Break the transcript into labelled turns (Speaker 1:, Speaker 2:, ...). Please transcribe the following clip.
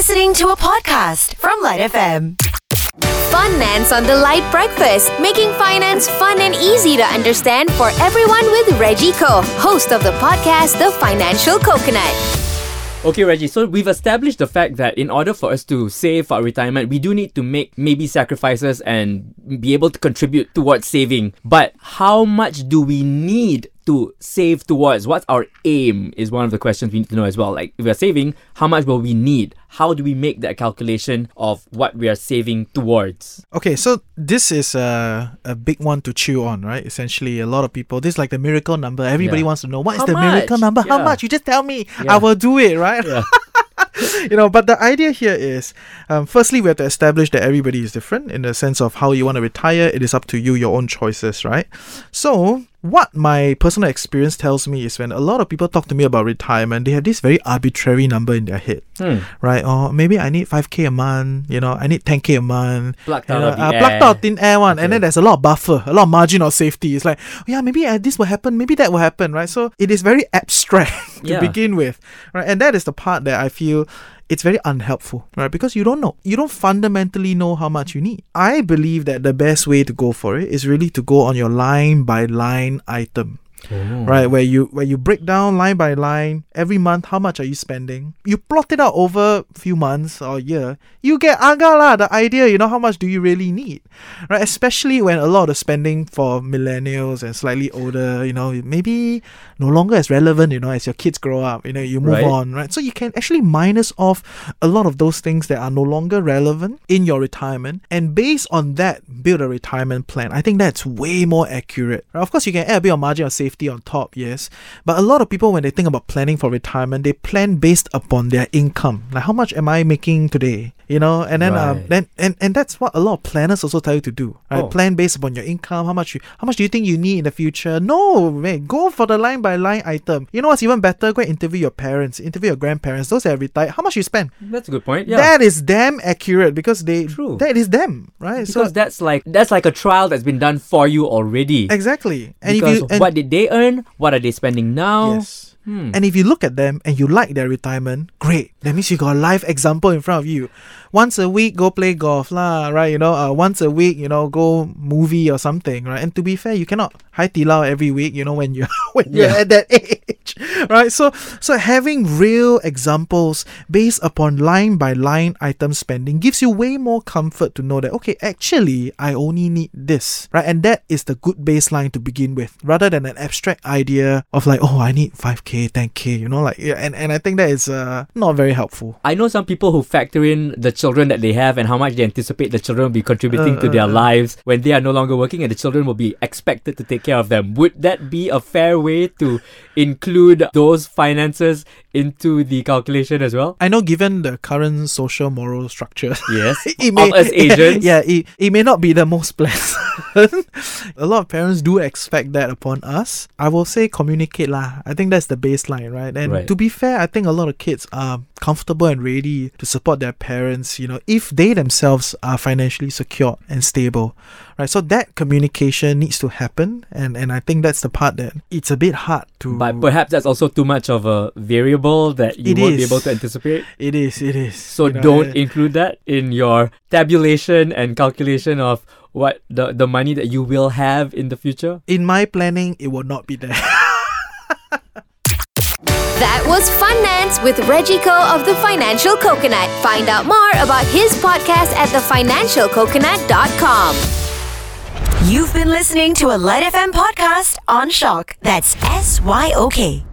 Speaker 1: listening to a podcast from Lite FM.
Speaker 2: Funance on the Lite Breakfast, making finance fun and easy to understand for everyone with Reggie Koh, host of the podcast The Financial Coconut.
Speaker 3: Okay, Reggie, so we've established the fact that in order for us to save for our retirement, we do need to make maybe sacrifices and be able to contribute towards saving. But how much do we need to save towards? What's our aim? Is one of the questions we need to know as well. Like, if we're saving, how much will we need? How do we make that calculation of what we are saving towards?
Speaker 4: Okay, so this is a, a big one to chew on, right? Essentially, a lot of people, this is like the miracle number. Everybody
Speaker 3: Yeah.
Speaker 4: wants to know what is
Speaker 3: How
Speaker 4: the miracle
Speaker 3: much?
Speaker 4: number? How much? You just tell me.
Speaker 3: Yeah.
Speaker 4: I will do it, right?
Speaker 3: Yeah.
Speaker 4: you know, but the idea here is um, firstly, we have to establish that everybody is different in the sense of how you want to retire. It is up to you, your own choices, right? So, what my personal experience tells me is when a lot of people talk to me about retirement, they have this very arbitrary number in their head,
Speaker 3: Hmm.
Speaker 4: right? Or maybe I need 5k a month, you know, I need 10k a month.
Speaker 3: Plucked
Speaker 4: you
Speaker 3: out
Speaker 4: know,
Speaker 3: the
Speaker 4: uh,
Speaker 3: air.
Speaker 4: plucked out thin air one, and then there's a lot of buffer, a lot of margin of safety. It's like, oh, yeah, maybe uh, this will happen, maybe that will happen, right? So it is very abstract to
Speaker 3: Yeah.
Speaker 4: begin with, right? And that is the part that I feel it's very unhelpful, right? Because you don't know, you don't fundamentally know how much you need. I believe that the best way to go for it is really to go on your line by line item Oh. right where you where you break down line by line every month how much are you spending? You plot it out over a few months or a year you get aga lah the idea you know how much do you really need? Right especially when a lot of spending for millennials and slightly older you know maybe no longer as relevant you know as your kids grow up you know you move
Speaker 3: Right.
Speaker 4: on right? So you can actually minus off a lot of those things that are no longer relevant in your retirement and based on that build a retirement plan. I think that's way more accurate. Right? of course you can add a bit of margin of safety on top yes. But a lot of people when they think about planning for retirement they plan based upon their income. Like how much am i making today? You know and then um, then and, and that's what a lot of planners also tell you to do right?
Speaker 3: Oh.
Speaker 4: plan based upon your income. How much you how much do you think you need in the future? No man go for the line by line item. You know what's even better? Go and interview your parents interview your grandparents. Those that are retired how much you spend?
Speaker 3: That's a good point. Yeah.
Speaker 4: that is damn accurate because they
Speaker 3: True.
Speaker 4: that is them right?
Speaker 3: Because that's like that's like a trial that's been done for you already.
Speaker 4: exactly. And
Speaker 3: because
Speaker 4: if you and,
Speaker 3: what did they earn? What are they spending now?
Speaker 4: yes
Speaker 3: Hmm.
Speaker 4: And if you look at them and you like their retirement, great. That means you got a live example in front of you. Once a week, go play golf, lah, right? You know, uh, once a week, you know, go movie or something, right? And to be fair, you cannot high tilao every week, you know, when you're when you're at that age, right? So, so having real examples based upon line by line item spending gives you way more comfort to know that okay, actually, I only need this, right? And that is the good baseline to begin with, rather than an abstract idea of like, oh, I need five k, ten k, you know, like yeah. And and I think that is uh not very helpful.
Speaker 3: I know some people who factor in the children that they have and how much they anticipate the children will be contributing
Speaker 4: Uh,
Speaker 3: to their
Speaker 4: uh, uh.
Speaker 3: lives when they are no longer working and the children will be expected to take care of them. Would that be a fair way to include those finances into the calculation as well?
Speaker 4: I know, given the current social moral structure,
Speaker 3: Yes.
Speaker 4: it
Speaker 3: of us agents.
Speaker 4: Yeah, it, it may not be the most pleasant. a lot of parents do expect that upon us. I will say communicate lah. I think that's the baseline, right? And
Speaker 3: Right.
Speaker 4: to be fair, I think a lot of kids are comfortable and ready to support their parents, you know, if they themselves are financially secure and stable. Right. So that communication needs to happen and, and I think that's the part that it's a bit hard to
Speaker 3: But perhaps that's also too much of a variable that you
Speaker 4: It
Speaker 3: won't be
Speaker 4: is.
Speaker 3: able to anticipate.
Speaker 4: it is, it is.
Speaker 3: So
Speaker 4: you know,
Speaker 3: don't include that in your tabulation and calculation of what the, the money that you will have in the future.
Speaker 4: in my planning it will not be there.
Speaker 2: That was Funance with Reggie Koh of The Financial Coconut. Find out more about his podcast at thefinancialcoconut.com.
Speaker 1: You've been listening to a Lite FM podcast on SYOK. That's S Y O K.